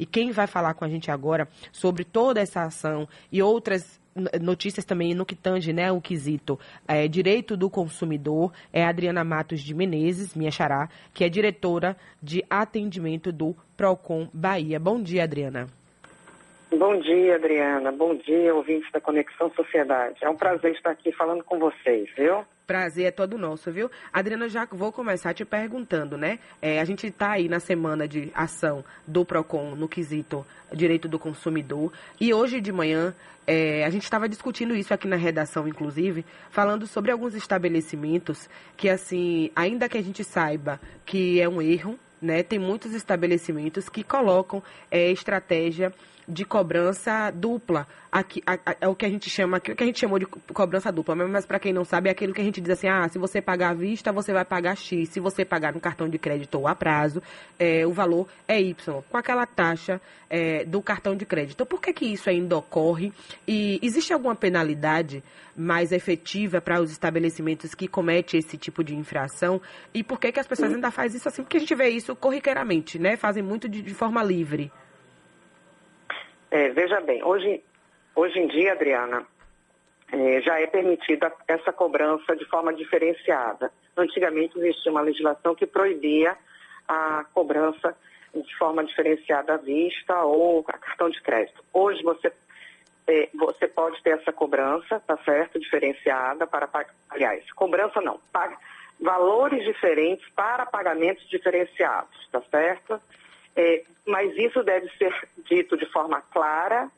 E quem vai falar com a gente agora sobre toda essa ação e outras notícias também no que tange né, o quesito é, direito do consumidor é Adriana Matos de Menezes, minha xará, que é diretora de atendimento do PROCON Bahia. Bom dia, Adriana. Bom dia, Adriana. Bom dia, ouvintes da Conexão Sociedade. É um prazer estar aqui falando com vocês, viu? Prazer é todo nosso, viu? Adriana, já vou começar te perguntando, né? É, a gente está aí na semana de ação do PROCON no quesito direito do consumidor. E hoje de manhã, é, a gente estava discutindo isso aqui na redação, inclusive, falando sobre alguns estabelecimentos que, assim, ainda que a gente saiba que é um erro, né? Tem muitos estabelecimentos que colocam é, estratégia de cobrança dupla. Aqui, é o que a gente chama, o que a gente chamou de cobrança dupla, mas para quem não sabe, é aquilo que a gente diz assim, ah, se você pagar à vista, você vai pagar X. Se você pagar no cartão de crédito ou a prazo, é, o valor é Y, com aquela taxa é, do cartão de crédito. Por que, que isso ainda ocorre? E existe alguma penalidade mais efetiva para os estabelecimentos que cometem esse tipo de infração? E por que, que as pessoas ainda fazem isso assim? Porque a gente vê isso corriqueiramente, né? Fazem muito de, de forma livre. É, veja bem, hoje, hoje em dia, Adriana, é, já é permitida essa cobrança de forma diferenciada. Antigamente existia uma legislação que proibia a cobrança de forma diferenciada à vista ou a cartão de crédito. Hoje você, é, você pode ter essa cobrança, tá certo? Diferenciada para. Aliás, cobrança não, paga valores diferentes para pagamentos diferenciados, tá certo? É, mas isso deve ser dito de forma clara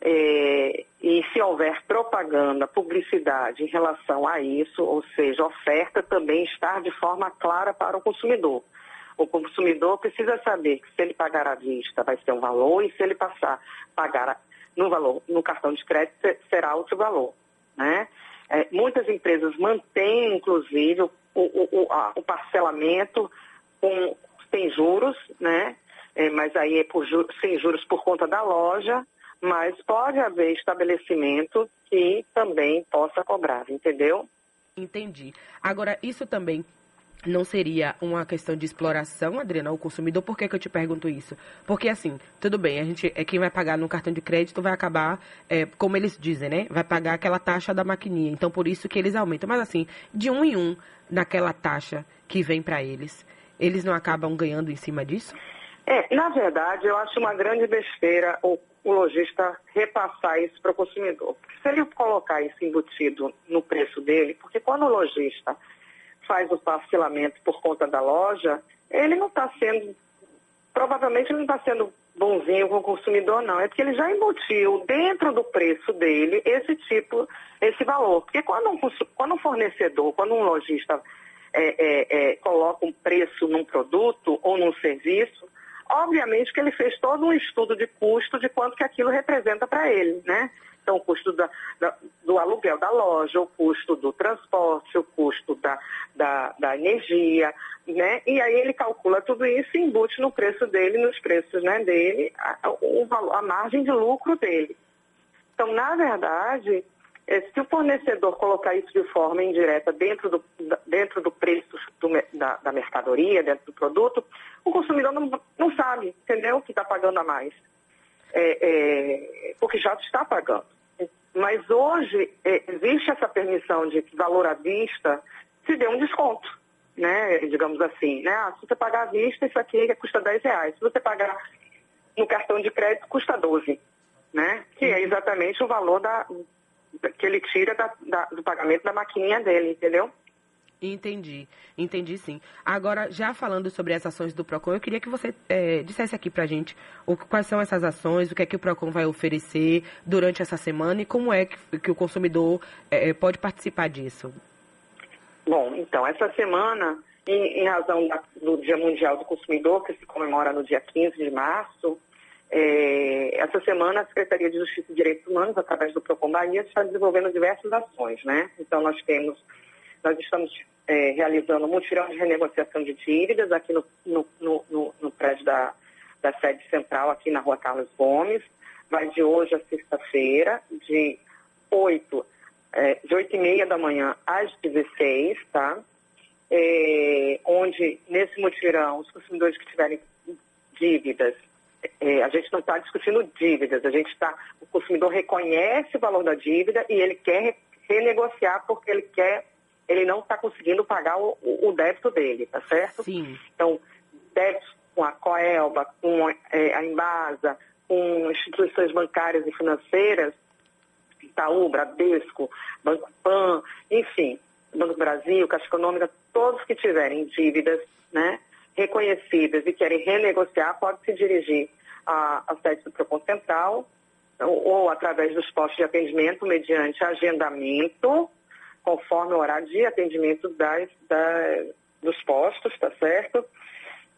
é, e se houver propaganda, publicidade em relação a isso, ou seja, oferta também estar de forma clara para o consumidor. O consumidor precisa saber que se ele pagar à vista vai ser um valor e se ele passar pagar no valor no cartão de crédito será outro valor, né? É, muitas empresas mantêm, inclusive, o, o, o, a, o parcelamento com, sem juros, né? É, mas aí é por sem juros por conta da loja, mas pode haver estabelecimento que também possa cobrar, entendeu? Entendi. Agora, isso também não seria uma questão de exploração, Adriana, ao consumidor? Por que, que eu te pergunto isso? Porque, assim, tudo bem, a gente é quem vai pagar no cartão de crédito vai acabar, é, como eles dizem, né? Vai pagar aquela taxa da maquininha. Então, por isso que eles aumentam. Mas, assim, de um em um, naquela taxa que vem para eles, eles não acabam ganhando em cima disso? É, na verdade, eu acho uma grande besteira o, o lojista repassar isso para o consumidor. Porque se ele colocar isso embutido no preço dele, porque quando o lojista faz o parcelamento por conta da loja, ele não está sendo, provavelmente ele não está sendo bonzinho com o consumidor, não. É porque ele já embutiu dentro do preço dele esse tipo, esse valor. Porque quando um, quando um fornecedor, quando um lojista é, é, é, coloca um preço num produto ou num serviço, Obviamente que ele fez todo um estudo de custo de quanto que aquilo representa para ele, né? Então, o custo da, da, do aluguel da loja, o custo do transporte, o custo da, da, da, energia, né? E aí ele calcula tudo isso e embute no preço dele, nos preços né, dele, a, o, a margem de lucro dele. Então, na verdade, se o fornecedor colocar isso de forma indireta dentro do, dentro do preço do, da, da, mercadoria, dentro do produto, o consumidor não, não sabe, entendeu, que está pagando a mais. É, é, porque já está pagando. Mas hoje é, existe essa permissão de que valor à vista se dê um desconto, né? Digamos assim, né? Ah, se você pagar à vista, isso aqui custa 10 reais. Se você pagar no cartão de crédito, custa 12, né? Que é exatamente o valor da, que ele tira da, da, do pagamento da maquininha dele, entendeu? Entendi, entendi sim. Agora, já falando sobre as ações do PROCON, eu queria que você é, dissesse aqui pra gente o, quais são essas ações, o que é que o PROCON vai oferecer durante essa semana e como é que, que o consumidor é, pode participar disso. Bom, então, essa semana, em, em razão da, do Dia Mundial do Consumidor, que se comemora no dia 15 de março, é, essa semana, a Secretaria de Justiça e Direitos Humanos, através do PROCON Bahia, está desenvolvendo diversas ações, né? Então, nós temos, nós estamos é, realizando um mutirão de renegociação de dívidas aqui no, no, no, no, prédio da, da sede central, aqui na rua Carlos Gomes. Vai de hoje a sexta-feira, de 8, é, de 8 e meia da manhã às 16, tá? É, onde, nesse mutirão, os consumidores que tiverem dívidas é, a gente não está discutindo dívidas, a gente está, o consumidor reconhece o valor da dívida e ele quer renegociar porque ele quer, ele não está conseguindo pagar o, o, débito dele, tá certo? Sim. Então, débitos com a Coelba, com é, a Embasa, com instituições bancárias e financeiras, Itaú, Bradesco, Banco Pan, enfim, Banco Brasil, Caixa Econômica, todos que tiverem dívidas, né, reconhecidas e querem renegociar, podem se dirigir à, à sede do Procon Central ou, ou, através dos postos de atendimento, mediante agendamento, conforme o horário de atendimento das, das dos postos, tá certo?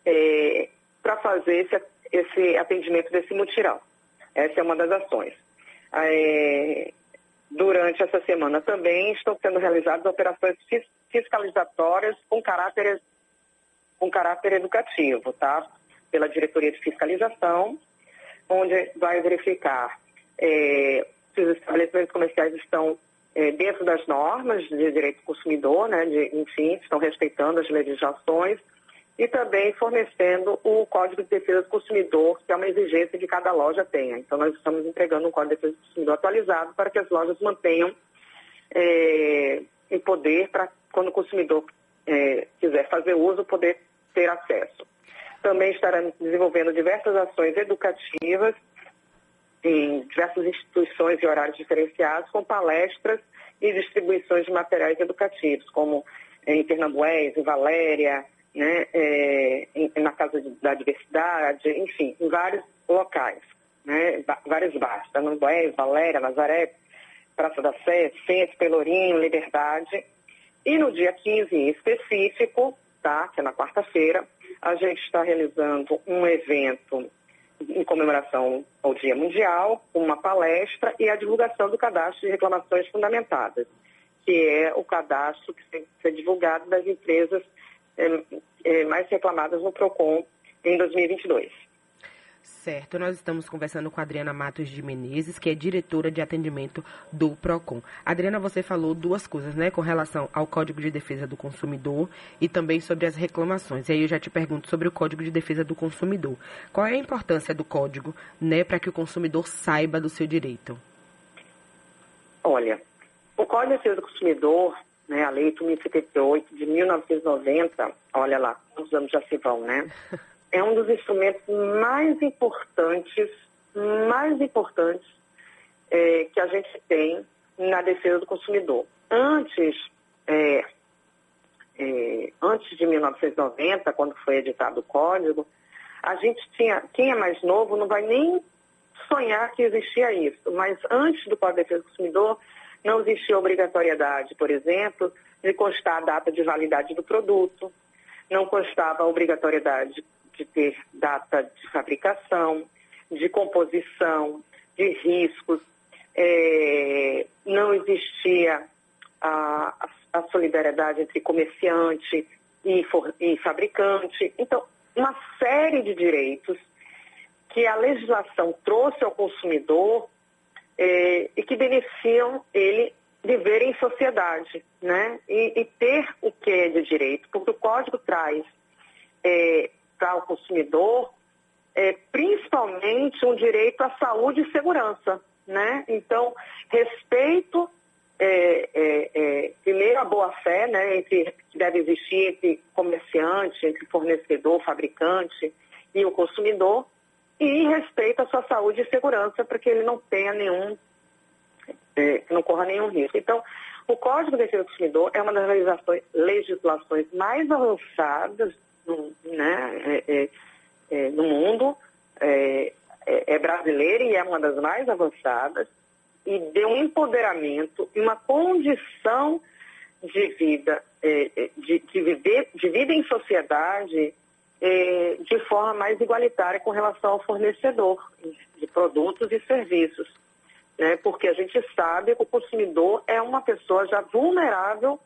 É, Para fazer esse, esse atendimento desse mutirão. Essa é uma das ações. É, durante essa semana também estão sendo realizadas operações fiscalizatórias com caráter com caráter educativo, tá? Pela diretoria de fiscalização, onde vai verificar é, se os estabelecimentos comerciais estão é, dentro das normas de direito do consumidor, né? De, enfim, estão respeitando as legislações e também fornecendo o Código de Defesa do Consumidor, que é uma exigência que cada loja tenha. Então, nós estamos entregando um Código de Defesa do Consumidor atualizado para que as lojas mantenham é, em poder para quando o consumidor é, quiser fazer uso, poder ter acesso. Também estaremos desenvolvendo diversas ações educativas em diversas instituições e horários diferenciados, com palestras e distribuições de materiais educativos, como em Pernambués, em Valéria, né, é, em, na Casa da Diversidade, enfim, em vários locais, né, vários bairros, Pernambués, Valéria, Nazaré, Praça da Sé, Centro, Pelourinho, Liberdade. E no dia 15 em específico, tá, que é na quarta-feira, a gente está realizando um evento em comemoração ao Dia Mundial, uma palestra e a divulgação do cadastro de reclamações fundamentadas, que é o cadastro que tem que ser divulgado das empresas é, é, mais reclamadas no PROCON em 2022. Certo, nós estamos conversando com a Adriana Matos de Menezes, que é diretora de atendimento do PROCON. Adriana, você falou duas coisas, né, com relação ao Código de Defesa do Consumidor e também sobre as reclamações. E aí eu já te pergunto sobre o Código de Defesa do Consumidor. Qual é a importância do código, né, para que o consumidor saiba do seu direito? Olha, o Código de Defesa do Consumidor, né, a Lei 1078 de 1990, olha lá, quantos anos já se vão, né? é um dos instrumentos mais importantes, mais importantes é, que a gente tem na defesa do consumidor. Antes, é, é, antes de 1990, quando foi editado o código, a gente tinha, quem é mais novo não vai nem sonhar que existia isso, mas antes do Código de Defesa do Consumidor, não existia obrigatoriedade, por exemplo, de constar a data de validade do produto, não constava a obrigatoriedade de ter data de fabricação, de composição, de riscos. É, não existia a, a, solidariedade entre comerciante e, for, e fabricante. Então, uma série de direitos que a legislação trouxe ao consumidor é, e que beneficiam ele viver em sociedade, né? E, e, ter o que é de direito, porque o código traz é, para o consumidor, é, principalmente um direito à saúde e segurança. Né? Então, respeito, é, é, é, primeiro a boa-fé, né, entre, que deve existir entre comerciante, entre fornecedor, fabricante e o consumidor, e respeito à sua saúde e segurança para que ele não tenha nenhum, é, não corra nenhum risco. Então, o Código de Defesa do Consumidor é uma das legislações mais avançadas no, né, é, é, é, no mundo, é, é, é, brasileira e é uma das mais avançadas, e deu um empoderamento e uma condição de vida, de, de, viver, de vida em sociedade de forma mais igualitária com relação ao fornecedor de produtos e serviços. Né? Porque a gente sabe que o consumidor é uma pessoa já vulnerável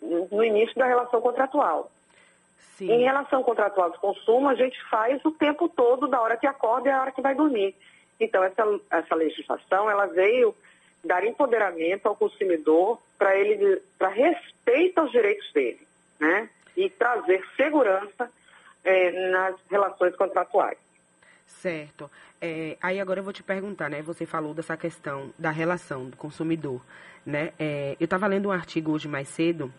no início da relação contratual. Sim. Em relação contratual de consumo, a gente faz o tempo todo, da hora que acorda e a hora que vai dormir. Então, essa, essa legislação, ela veio dar empoderamento ao consumidor para ele, para respeito aos direitos dele, né? E trazer segurança é, nas relações contratuais. Certo. É, aí agora eu vou te perguntar, né? Você falou dessa questão da relação do consumidor, né? É, eu estava lendo um artigo hoje mais cedo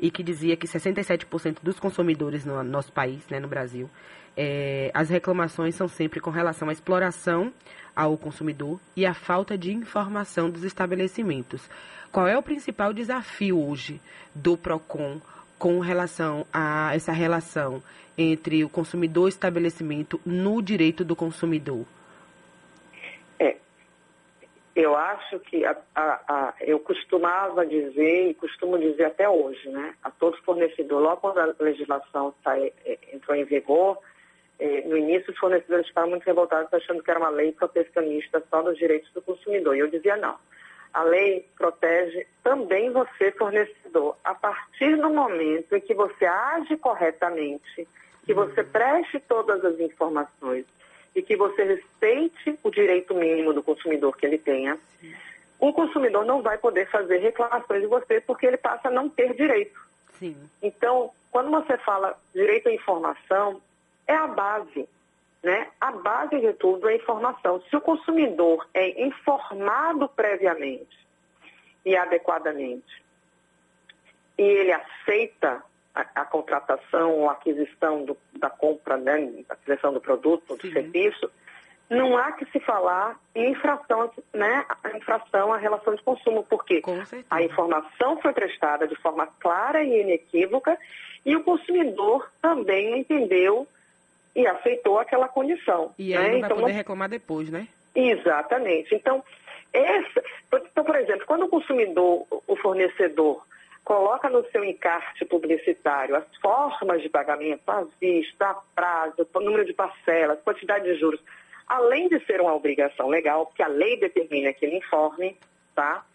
e que dizia que 67% dos consumidores no nosso país, né, no Brasil, é, as reclamações são sempre com relação à exploração ao consumidor e à falta de informação dos estabelecimentos. Qual é o principal desafio hoje do PROCON com relação a essa relação entre o consumidor e o estabelecimento no direito do consumidor? É, eu acho que a, a, a, eu costumava dizer e costumo dizer até hoje, né, a todo fornecedor, logo quando a legislação tá, é, entrou em vigor, é, no início os fornecedores estavam muito revoltados achando que era uma lei protecionista só dos direitos do consumidor. E eu dizia não. A lei protege também você, fornecedor. A partir do momento em que você age corretamente, que você preste todas as informações e que você respeite o direito mínimo do consumidor que ele tenha, o consumidor não vai poder fazer reclamações de você porque ele passa a não ter direito. Sim. Então, quando você fala direito à informação, é a base. Né? A base de tudo é a informação. Se o consumidor é informado previamente e adequadamente, e ele aceita a, a contratação ou aquisição do, da compra, né, aquisição do produto, do Sim. serviço, não há que se falar em infração, né, a infração à relação de consumo, porque a informação foi prestada de forma clara e inequívoca e o consumidor também entendeu e aceitou aquela condição. E aí né? não vai então, poder reclamar depois, né? Exatamente. Então, essa, então, por exemplo, quando o consumidor, o fornecedor, coloca no seu encarte publicitário as formas de pagamento, a vista, a prazo, o número de parcelas, quantidade de juros, além de ser uma obrigação legal, porque a lei determina que ele informe, tá?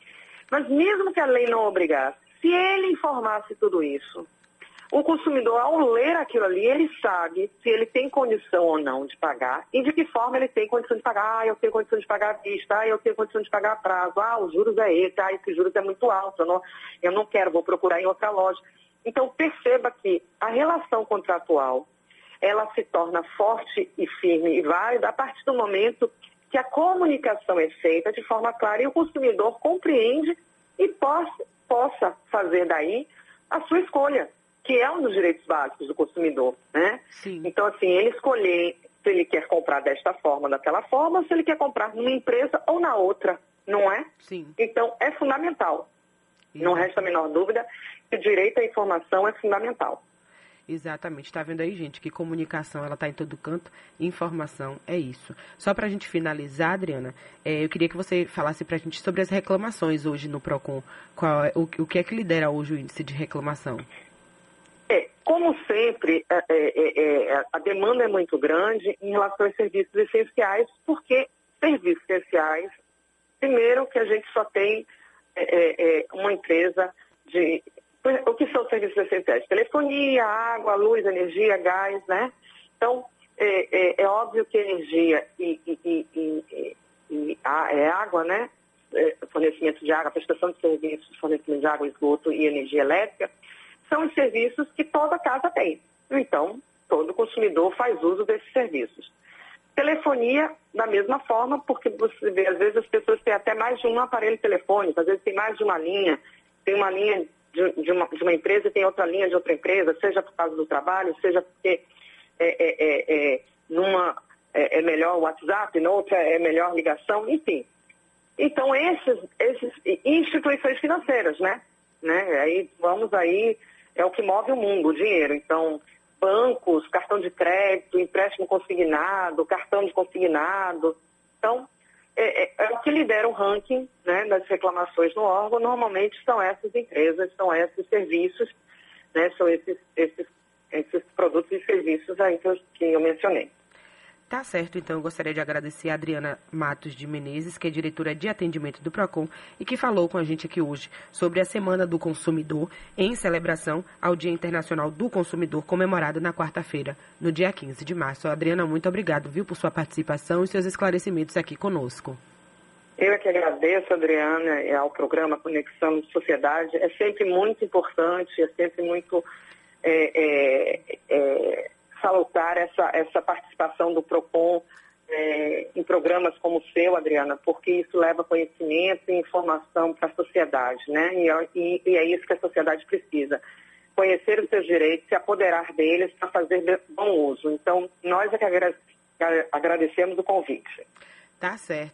Mas mesmo que a lei não obrigasse, se ele informasse tudo isso, o consumidor, ao ler aquilo ali, ele sabe se ele tem condição ou não de pagar e de que forma ele tem condição de pagar. Ah, eu tenho condição de pagar à vista, ah, eu tenho condição de pagar a prazo, ah, os juros é esse, ah, esse juros é muito alto, eu não, eu não quero, vou procurar em outra loja. Então, perceba que a relação contratual, ela se torna forte e firme e válida a partir do momento que a comunicação é feita de forma clara e o consumidor compreende e possa, possa fazer daí a sua escolha que é um dos direitos básicos do consumidor, né? Sim. Então, assim, ele escolher se ele quer comprar desta forma, daquela forma, ou se ele quer comprar numa empresa ou na outra, não é? Sim. Então, é fundamental. Não resta a menor dúvida que o direito à informação é fundamental. Exatamente. Está vendo aí, gente, que comunicação ela está em todo canto, informação é isso. Só para a gente finalizar, Adriana, é, eu queria que você falasse para a gente sobre as reclamações hoje no PROCON. Qual, é, o, o que é que lidera hoje o índice de reclamação? Como sempre, é, é, é, a demanda é muito grande em relação aos serviços essenciais, porque serviços essenciais, primeiro que a gente só tem uma empresa de. O que são serviços essenciais? Telefonia, água, luz, energia, gás, né? Então, é, é óbvio que energia e, e, e, e a, é água, né? fornecimento de água, prestação de serviços, fornecimento de água, esgoto e energia elétrica são os serviços que toda casa tem. Então, todo consumidor faz uso desses serviços. Telefonia, da mesma forma, porque você vê, às vezes as pessoas têm até mais de um aparelho telefônico, às vezes tem mais de uma linha, tem uma linha de, de, uma, de uma, empresa e tem outra linha de outra empresa, seja por causa do trabalho, seja porque é, é, é, é numa é, é, melhor o WhatsApp, noutra é melhor ligação, enfim. Então, esses, esses instituições financeiras, né? né? Aí vamos aí é o que move o mundo, o dinheiro. Então, bancos, cartão de crédito, empréstimo consignado, cartão de consignado. Então, é, é, é, o que lidera o ranking né, das reclamações no órgão. Normalmente são essas empresas, são esses serviços, né, são esses, esses, esses produtos e serviços aí que eu, que eu mencionei. Tá certo, então eu gostaria de agradecer a Adriana Matos de Menezes, que é diretora de atendimento do PROCON e que falou com a gente aqui hoje sobre a Semana do Consumidor em celebração ao Dia Internacional do Consumidor, comemorado na quarta-feira, no dia 15 de março. Adriana, muito obrigado, viu, por sua participação e seus esclarecimentos aqui conosco. Eu é que agradeço, Adriana, ao programa Conexão Sociedade. É sempre muito importante, é sempre muito é, é, é, salutar essa, essa participação do PROCON programas como o seu, Adriana, porque isso leva conhecimento e informação para a sociedade, né? E, e, e, é isso que a sociedade precisa. Conhecer os seus direitos, se apoderar deles para fazer bom uso. Então, nós é que agradecemos o convite. Tá certo.